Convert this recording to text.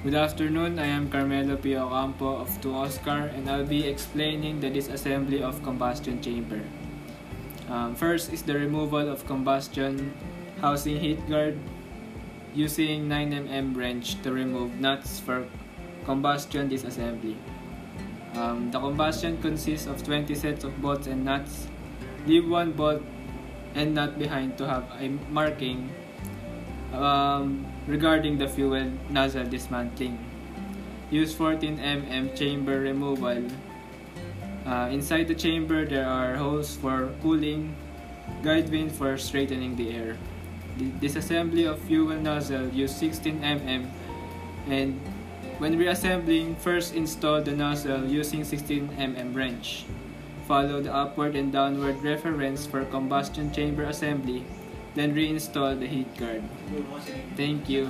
Good afternoon, I am Carmelo P. Ocampo of 2 Oscar and I'll be explaining the disassembly of combustion chamber. Um, first is the removal of combustion housing heat guard using 9mm wrench to remove nuts for combustion disassembly. Um, the combustion consists of 20 sets of bolts and nuts. Leave one bolt and nut behind to have a marking um, regarding the fuel nozzle dismantling. Use 14mm chamber removal. Uh, inside the chamber, there are holes for cooling, guide vane for straightening the air. The disassembly of fuel nozzle use 16mm and when reassembling, first install the nozzle using 16mm wrench. Follow the upward and downward reference for combustion chamber assembly, then reinstall the heat guard. Thank you.